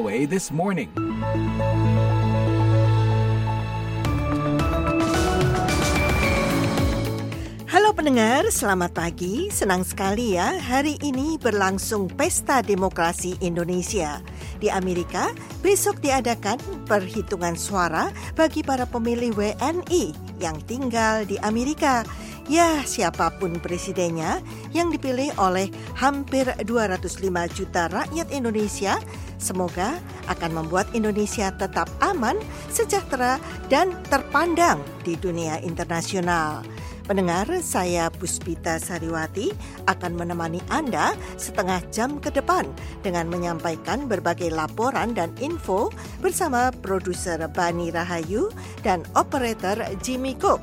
VOA This Morning. Halo pendengar, selamat pagi. Senang sekali ya, hari ini berlangsung Pesta Demokrasi Indonesia. Di Amerika, besok diadakan perhitungan suara bagi para pemilih WNI yang tinggal di Amerika. Ya, siapa pun presidennya yang dipilih oleh hampir 205 juta rakyat Indonesia, semoga akan membuat Indonesia tetap aman, sejahtera, dan terpandang di dunia internasional. Pendengar, saya Puspita Sariwati akan menemani Anda setengah jam ke depan dengan menyampaikan berbagai laporan dan info bersama produser Bani Rahayu dan operator Jimmy Cook.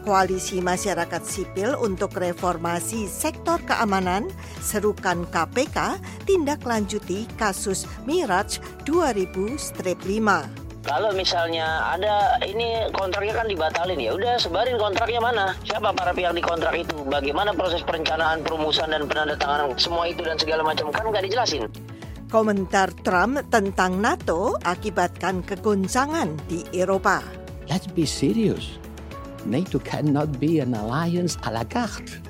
Koalisi Masyarakat Sipil untuk Reformasi Sektor Keamanan serukan KPK tindak lanjuti kasus Miraj 2000-5. Kalau misalnya ada ini kontraknya kan dibatalin ya, udah sebarin kontraknya mana? Siapa para pihak di kontrak itu? Bagaimana proses perencanaan, perumusan dan penandatanganan semua itu dan segala macam kan nggak dijelasin. Komentar Trump tentang NATO akibatkan kegoncangan di Eropa. Let's be serious. NATO cannot be an alliance à la carte.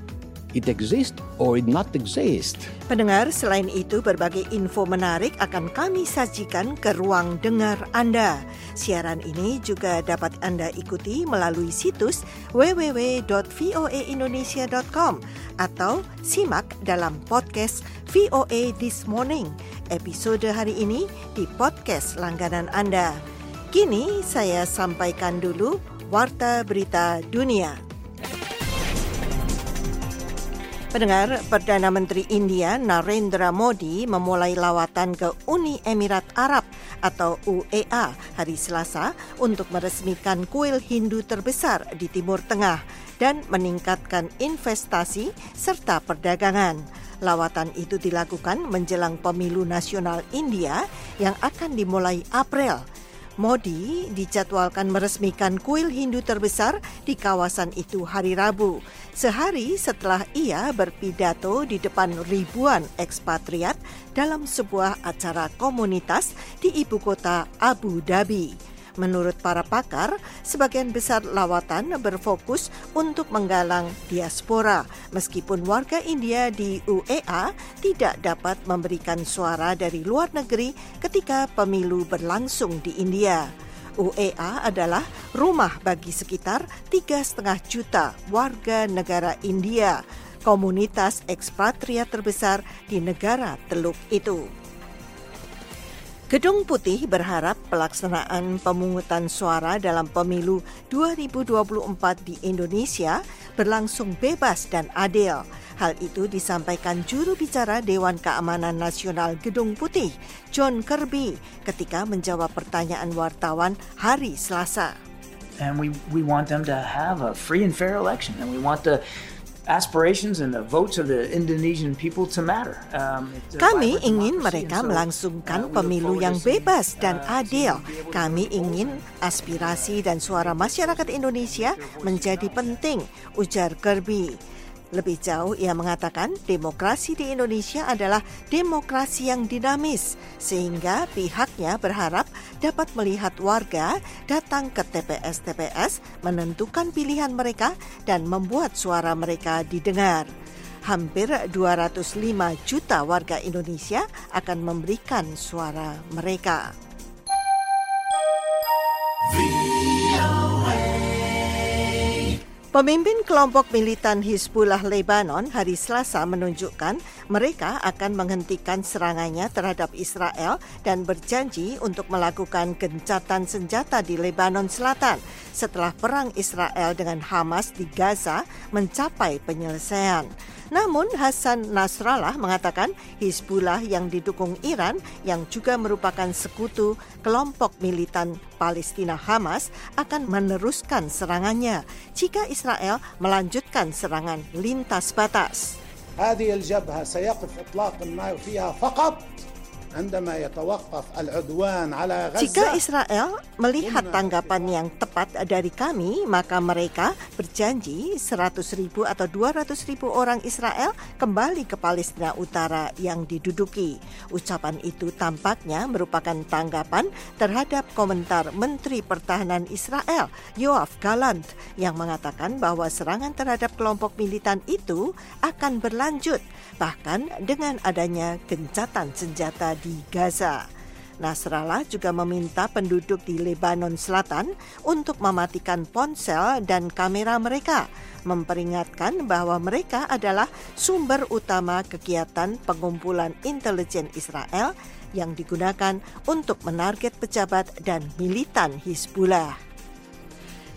It exists or it not exist. Pendengar, selain itu berbagai info menarik akan kami sajikan ke ruang dengar Anda. Siaran ini juga dapat Anda ikuti melalui situs www.voaindonesia.com atau simak dalam podcast VOA This Morning. Episode hari ini di podcast langganan Anda. Kini saya sampaikan dulu Warta Berita Dunia. Pendengar, Perdana Menteri India Narendra Modi memulai lawatan ke Uni Emirat Arab atau UEA hari Selasa untuk meresmikan kuil Hindu terbesar di Timur Tengah dan meningkatkan investasi serta perdagangan. Lawatan itu dilakukan menjelang pemilu nasional India yang akan dimulai April. Modi dijadwalkan meresmikan kuil Hindu terbesar di kawasan itu hari Rabu, sehari setelah ia berpidato di depan ribuan ekspatriat dalam sebuah acara komunitas di ibu kota Abu Dhabi. Menurut para pakar, sebagian besar lawatan berfokus untuk menggalang diaspora, meskipun warga India di UEA tidak dapat memberikan suara dari luar negeri ketika pemilu berlangsung di India. UEA adalah rumah bagi sekitar tiga setengah juta warga negara India, komunitas ekspatriat terbesar di negara Teluk itu. Gedung Putih berharap pelaksanaan pemungutan suara dalam pemilu 2024 di Indonesia berlangsung bebas dan adil. Hal itu disampaikan juru bicara Dewan Keamanan Nasional Gedung Putih, John Kirby, ketika menjawab pertanyaan wartawan hari Selasa. And we, we want them to have a free and fair election, and we want the aspirations and the votes of the Indonesian people to matter. Um, Kami ingin mereka melangsungkan pemilu yang bebas dan adil. Kami ingin aspirasi dan suara masyarakat Indonesia menjadi penting, ujar Kirby. Lebih jauh, ia mengatakan demokrasi di Indonesia adalah demokrasi yang dinamis, sehingga pihaknya berharap dapat melihat warga datang ke TPS-TPS menentukan pilihan mereka dan membuat suara mereka didengar. Hampir 205 juta warga Indonesia akan memberikan suara mereka. Pemimpin kelompok militan Hizbullah Lebanon hari Selasa menunjukkan mereka akan menghentikan serangannya terhadap Israel dan berjanji untuk melakukan gencatan senjata di Lebanon Selatan setelah perang Israel dengan Hamas di Gaza mencapai penyelesaian. Namun Hasan Nasrallah mengatakan Hizbullah yang didukung Iran yang juga merupakan sekutu kelompok militan Palestina Hamas akan meneruskan serangannya jika Israel melanjutkan serangan lintas batas. هذه الجبهة سيقف إطلاق النار فيها فقط Jika Israel melihat tanggapan yang tepat dari kami, maka mereka berjanji 100 ribu atau 200 ribu orang Israel kembali ke Palestina Utara yang diduduki. Ucapan itu tampaknya merupakan tanggapan terhadap komentar Menteri Pertahanan Israel, Yoav Galant, yang mengatakan bahwa serangan terhadap kelompok militan itu akan berlanjut, bahkan dengan adanya gencatan senjata di Gaza. Nasrallah juga meminta penduduk di Lebanon Selatan untuk mematikan ponsel dan kamera mereka, memperingatkan bahwa mereka adalah sumber utama kegiatan pengumpulan intelijen Israel yang digunakan untuk menarget pejabat dan militan Hizbullah.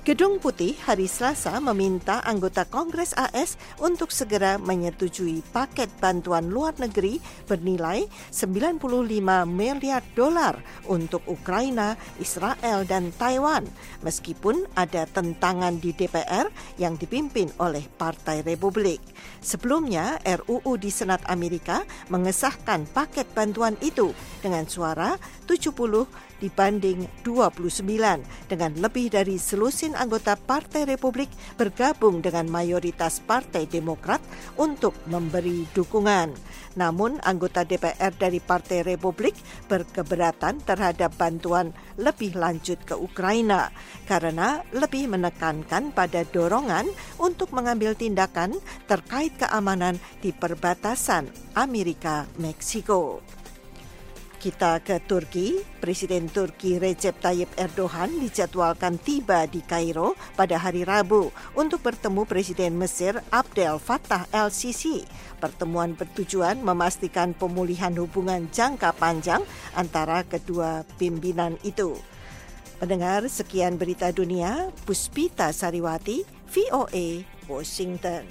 Gedung Putih hari Selasa meminta anggota Kongres AS untuk segera menyetujui paket bantuan luar negeri bernilai 95 miliar dolar untuk Ukraina, Israel, dan Taiwan, meskipun ada tentangan di DPR yang dipimpin oleh Partai Republik. Sebelumnya, RUU di Senat Amerika mengesahkan paket bantuan itu dengan suara 70 dibanding 29 dengan lebih dari selusin anggota Partai Republik bergabung dengan mayoritas Partai Demokrat untuk memberi dukungan. Namun anggota DPR dari Partai Republik berkeberatan terhadap bantuan lebih lanjut ke Ukraina karena lebih menekankan pada dorongan untuk mengambil tindakan terkait keamanan di perbatasan Amerika Meksiko. Kita ke Turki. Presiden Turki Recep Tayyip Erdogan dijadwalkan tiba di Kairo pada hari Rabu untuk bertemu Presiden Mesir Abdel Fattah el-Sisi. Pertemuan bertujuan memastikan pemulihan hubungan jangka panjang antara kedua pimpinan itu. Mendengar sekian berita dunia, Puspita Sariwati, VOA, Washington.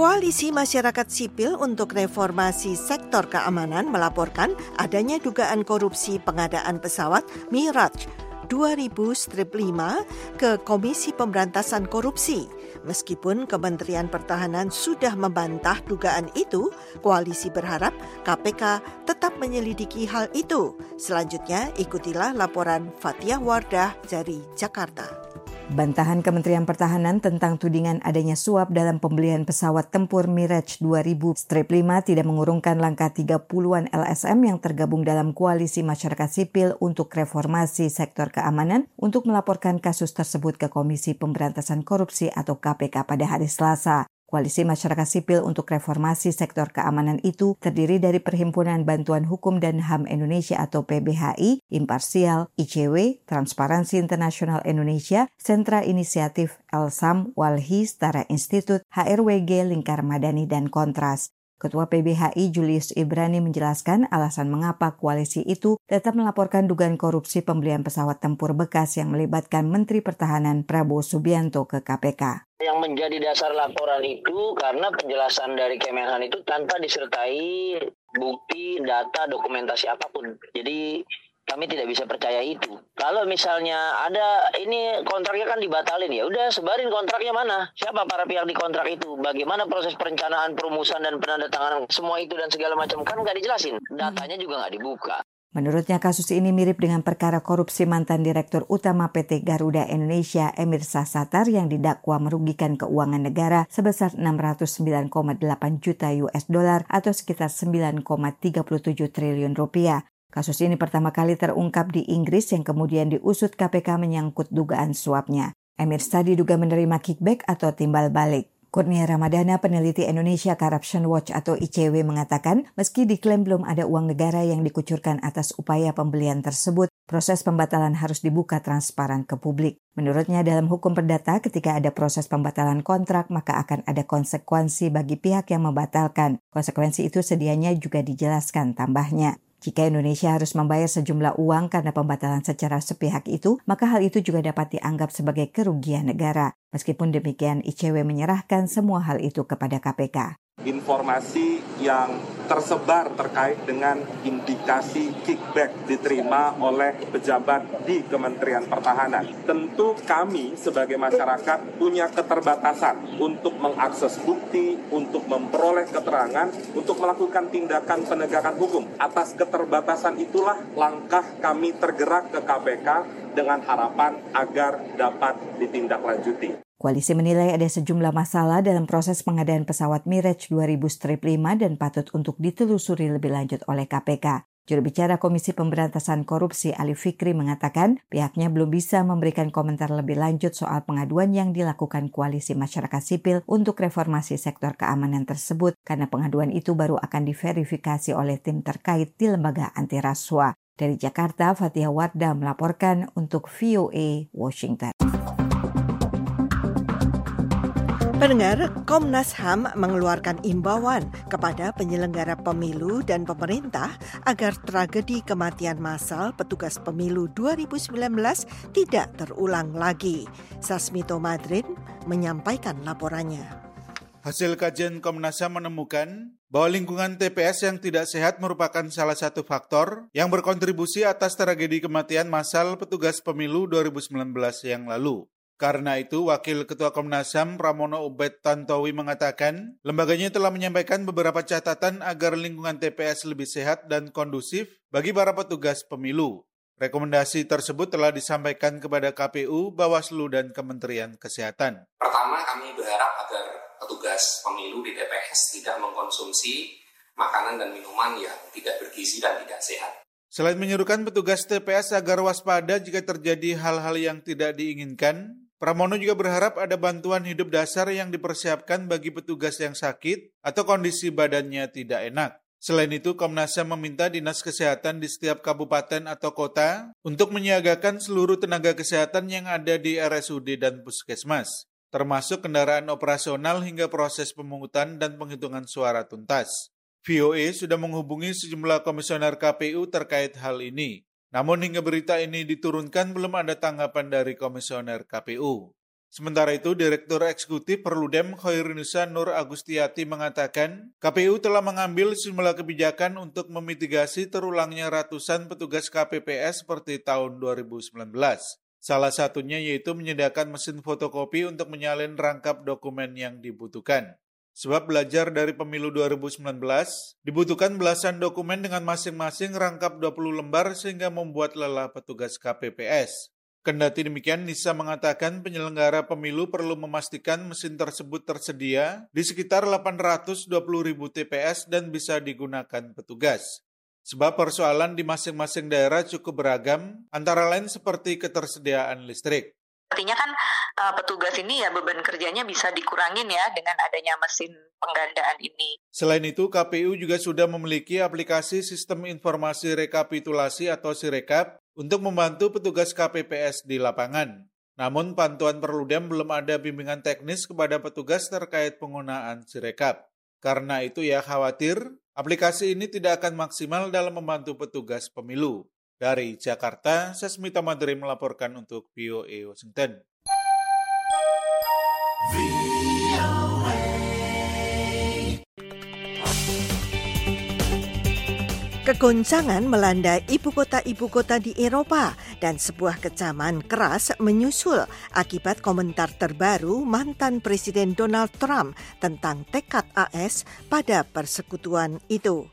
Koalisi Masyarakat Sipil untuk Reformasi Sektor Keamanan melaporkan adanya dugaan korupsi pengadaan pesawat Mirage 2000-5 ke Komisi Pemberantasan Korupsi. Meskipun Kementerian Pertahanan sudah membantah dugaan itu, koalisi berharap KPK tetap menyelidiki hal itu. Selanjutnya, ikutilah laporan Fatia Wardah dari Jakarta. Bantahan Kementerian Pertahanan tentang tudingan adanya suap dalam pembelian pesawat tempur Mirage 2000 strip 5 tidak mengurungkan langkah 30-an LSM yang tergabung dalam koalisi masyarakat sipil untuk reformasi sektor keamanan untuk melaporkan kasus tersebut ke Komisi Pemberantasan Korupsi atau KPK pada hari Selasa. Koalisi Masyarakat Sipil untuk Reformasi Sektor Keamanan itu terdiri dari Perhimpunan Bantuan Hukum dan HAM Indonesia atau PBHI, Imparsial, ICW, Transparansi Internasional Indonesia, Sentra Inisiatif Elsam, Walhi, Setara Institut, HRWG, Lingkar Madani, dan Kontras. Ketua PBHI Julius Ibrani menjelaskan alasan mengapa koalisi itu tetap melaporkan dugaan korupsi pembelian pesawat tempur bekas yang melibatkan Menteri Pertahanan Prabowo Subianto ke KPK. Yang menjadi dasar laporan itu karena penjelasan dari Kemenhan itu tanpa disertai bukti, data, dokumentasi apa pun. Jadi kami tidak bisa percaya itu. Kalau misalnya ada ini kontraknya kan dibatalin ya, udah sebarin kontraknya mana? Siapa para pihak di kontrak itu? Bagaimana proses perencanaan, perumusan dan penandatanganan semua itu dan segala macam kan nggak dijelasin. Datanya juga nggak dibuka. Menurutnya kasus ini mirip dengan perkara korupsi mantan Direktur Utama PT Garuda Indonesia Emir Sasatar yang didakwa merugikan keuangan negara sebesar 609,8 juta US dollar atau sekitar 9,37 triliun rupiah. Kasus ini pertama kali terungkap di Inggris yang kemudian diusut KPK menyangkut dugaan suapnya. Emir Sadi diduga menerima kickback atau timbal balik. Kurnia Ramadana, peneliti Indonesia Corruption Watch atau ICW mengatakan, meski diklaim belum ada uang negara yang dikucurkan atas upaya pembelian tersebut, proses pembatalan harus dibuka transparan ke publik. Menurutnya dalam hukum perdata, ketika ada proses pembatalan kontrak, maka akan ada konsekuensi bagi pihak yang membatalkan. Konsekuensi itu sedianya juga dijelaskan tambahnya. Jika Indonesia harus membayar sejumlah uang karena pembatalan secara sepihak itu, maka hal itu juga dapat dianggap sebagai kerugian negara. Meskipun demikian, ICW menyerahkan semua hal itu kepada KPK. Informasi yang tersebar terkait dengan indikasi kickback diterima oleh pejabat di Kementerian Pertahanan. Tentu kami sebagai masyarakat punya keterbatasan untuk mengakses bukti, untuk memperoleh keterangan, untuk melakukan tindakan penegakan hukum. Atas keterbatasan itulah langkah kami tergerak ke KPK dengan harapan agar dapat ditindaklanjuti. Koalisi menilai ada sejumlah masalah dalam proses pengadaan pesawat Mirage 2000 Strip 5 dan patut untuk ditelusuri lebih lanjut oleh KPK. Juru bicara Komisi Pemberantasan Korupsi Ali Fikri mengatakan pihaknya belum bisa memberikan komentar lebih lanjut soal pengaduan yang dilakukan koalisi masyarakat sipil untuk reformasi sektor keamanan tersebut karena pengaduan itu baru akan diverifikasi oleh tim terkait di lembaga anti rasuah. Dari Jakarta, Fatia Wardah melaporkan untuk VOA Washington. Pendengar, Komnas HAM mengeluarkan imbauan kepada penyelenggara pemilu dan pemerintah agar tragedi kematian massal petugas pemilu 2019 tidak terulang lagi. Sasmito Madrid menyampaikan laporannya. Hasil kajian Komnas HAM menemukan bahwa lingkungan TPS yang tidak sehat merupakan salah satu faktor yang berkontribusi atas tragedi kematian massal petugas pemilu 2019 yang lalu. Karena itu, Wakil Ketua Komnas HAM Pramono Ubed Tantowi mengatakan, lembaganya telah menyampaikan beberapa catatan agar lingkungan TPS lebih sehat dan kondusif bagi para petugas pemilu. Rekomendasi tersebut telah disampaikan kepada KPU, Bawaslu, dan Kementerian Kesehatan. Pertama, kami berharap agar petugas pemilu di TPS tidak mengkonsumsi makanan dan minuman yang tidak bergizi dan tidak sehat. Selain menyuruhkan petugas TPS agar waspada jika terjadi hal-hal yang tidak diinginkan, Pramono juga berharap ada bantuan hidup dasar yang dipersiapkan bagi petugas yang sakit atau kondisi badannya tidak enak. Selain itu, Komnas HAM meminta Dinas Kesehatan di setiap kabupaten atau kota untuk menyiagakan seluruh tenaga kesehatan yang ada di RSUD dan Puskesmas, termasuk kendaraan operasional hingga proses pemungutan dan penghitungan suara tuntas. VOA sudah menghubungi sejumlah komisioner KPU terkait hal ini. Namun hingga berita ini diturunkan belum ada tanggapan dari komisioner KPU. Sementara itu, Direktur Eksekutif Perludem Khairunnisa Nur Agustiati mengatakan, KPU telah mengambil sejumlah kebijakan untuk memitigasi terulangnya ratusan petugas KPPS seperti tahun 2019. Salah satunya yaitu menyediakan mesin fotokopi untuk menyalin rangkap dokumen yang dibutuhkan. Sebab belajar dari pemilu 2019, dibutuhkan belasan dokumen dengan masing-masing rangkap 20 lembar sehingga membuat lelah petugas KPPS. Kendati demikian, Nisa mengatakan penyelenggara pemilu perlu memastikan mesin tersebut tersedia di sekitar 820 ribu TPS dan bisa digunakan petugas. Sebab persoalan di masing-masing daerah cukup beragam, antara lain seperti ketersediaan listrik. Artinya kan uh, petugas ini ya beban kerjanya bisa dikurangin ya dengan adanya mesin penggandaan ini. Selain itu, KPU juga sudah memiliki aplikasi sistem informasi rekapitulasi atau Sirekap untuk membantu petugas KPPS di lapangan. Namun Pantuan Perludem belum ada bimbingan teknis kepada petugas terkait penggunaan Sirekap. Karena itu ya khawatir aplikasi ini tidak akan maksimal dalam membantu petugas pemilu. Dari Jakarta, Sesmita Madri melaporkan untuk VOA Washington. Kegoncangan melanda ibu kota-ibu kota di Eropa dan sebuah kecaman keras menyusul akibat komentar terbaru mantan Presiden Donald Trump tentang tekad AS pada persekutuan itu.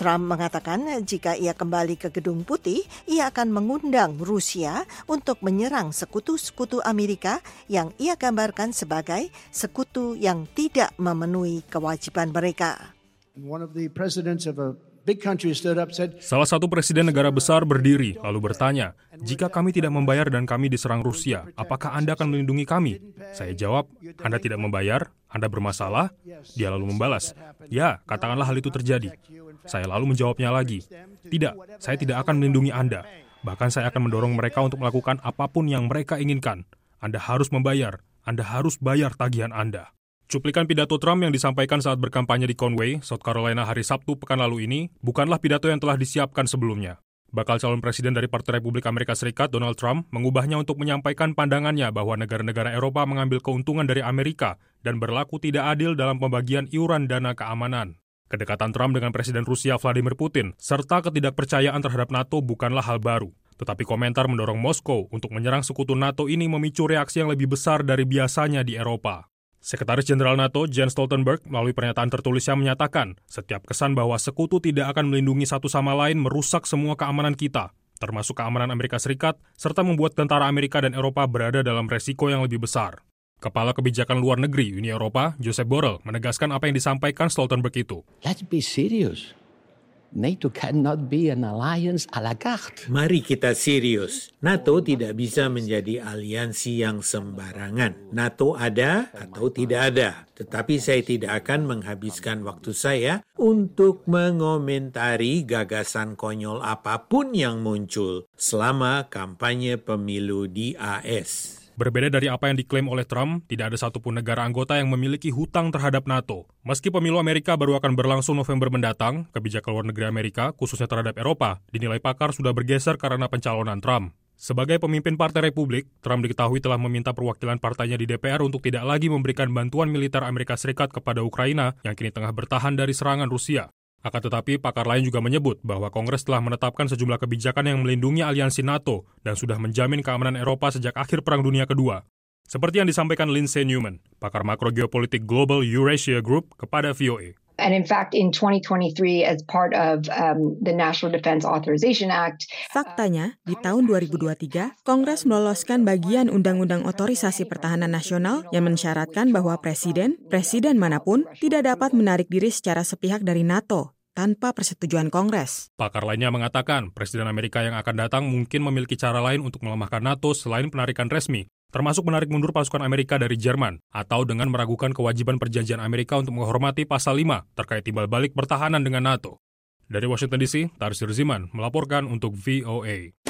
Trump mengatakan jika ia kembali ke Gedung Putih, ia akan mengundang Rusia untuk menyerang sekutu-sekutu Amerika yang ia gambarkan sebagai sekutu yang tidak memenuhi kewajiban mereka. One of the presidents of a Salah satu presiden negara besar berdiri lalu bertanya, "Jika kami tidak membayar dan kami diserang Rusia, apakah Anda akan melindungi kami?" Saya jawab, "Anda tidak membayar, Anda bermasalah." Dia lalu membalas, "Ya, katakanlah hal itu terjadi." Saya lalu menjawabnya lagi, "Tidak, saya tidak akan melindungi Anda. Bahkan saya akan mendorong mereka untuk melakukan apa pun yang mereka inginkan. Anda harus membayar, Anda harus bayar tagihan Anda." Cuplikan pidato Trump yang disampaikan saat berkampanye di Conway, South Carolina hari Sabtu pekan lalu ini bukanlah pidato yang telah disiapkan sebelumnya. Bakal calon presiden dari Partai Republik Amerika Serikat, Donald Trump, mengubahnya untuk menyampaikan pandangannya bahwa negara-negara Eropa mengambil keuntungan dari Amerika dan berlaku tidak adil dalam pembagian iuran dana keamanan. Kedekatan Trump dengan Presiden Rusia Vladimir Putin serta ketidakpercayaan terhadap NATO bukanlah hal baru. Tetapi komentar mendorong Moskow untuk menyerang sekutu NATO ini memicu reaksi yang lebih besar dari biasanya di Eropa. Sekretaris Jenderal NATO Jens Stoltenberg melalui pernyataan tertulisnya menyatakan, setiap kesan bahwa sekutu tidak akan melindungi satu sama lain merusak semua keamanan kita, termasuk keamanan Amerika Serikat, serta membuat tentara Amerika dan Eropa berada dalam resiko yang lebih besar. Kepala Kebijakan Luar Negeri Uni Eropa, Joseph Borrell, menegaskan apa yang disampaikan Stoltenberg itu. Let's be serious. NATO cannot be an alliance à la carte. Mari kita serius. NATO tidak bisa menjadi aliansi yang sembarangan. NATO ada atau tidak ada. Tetapi saya tidak akan menghabiskan waktu saya untuk mengomentari gagasan konyol apa pun yang muncul selama kampanye pemilu di AS. Berbeda dari apa yang diklaim oleh Trump, tidak ada satupun negara anggota yang memiliki hutang terhadap NATO. Meski pemilu Amerika baru akan berlangsung November mendatang, kebijakan luar negeri Amerika, khususnya terhadap Eropa, dinilai pakar sudah bergeser karena pencalonan Trump. Sebagai pemimpin Partai Republik, Trump diketahui telah meminta perwakilan partainya di DPR untuk tidak lagi memberikan bantuan militer Amerika Serikat kepada Ukraina yang kini tengah bertahan dari serangan Rusia. Akan tetapi, pakar lain juga menyebut bahwa Kongres telah menetapkan sejumlah kebijakan yang melindungi aliansi NATO dan sudah menjamin keamanan Eropa sejak akhir Perang Dunia Kedua. Seperti yang disampaikan Lindsay Newman, pakar makro geopolitik Global Eurasia Group kepada VOA. And in fact, in 2023, as part of um, the National Defense Authorization Act, faktanya di tahun 2023, Kongres meloloskan bagian Undang-Undang Otorisasi Pertahanan Nasional yang mensyaratkan bahwa presiden, presiden mana pun tidak dapat menarik diri secara sepihak dari NATO tanpa persetujuan Kongres. Pakar lainnya mengatakan Presiden Amerika yang akan datang mungkin memiliki cara lain untuk melemahkan NATO selain penarikan resmi, termasuk menarik mundur pasukan Amerika dari Jerman, atau dengan meragukan kewajiban perjanjian Amerika untuk menghormati pasal 5 terkait timbal balik pertahanan dengan NATO. Dari Washington DC, Tarsir Ziman melaporkan untuk VOA.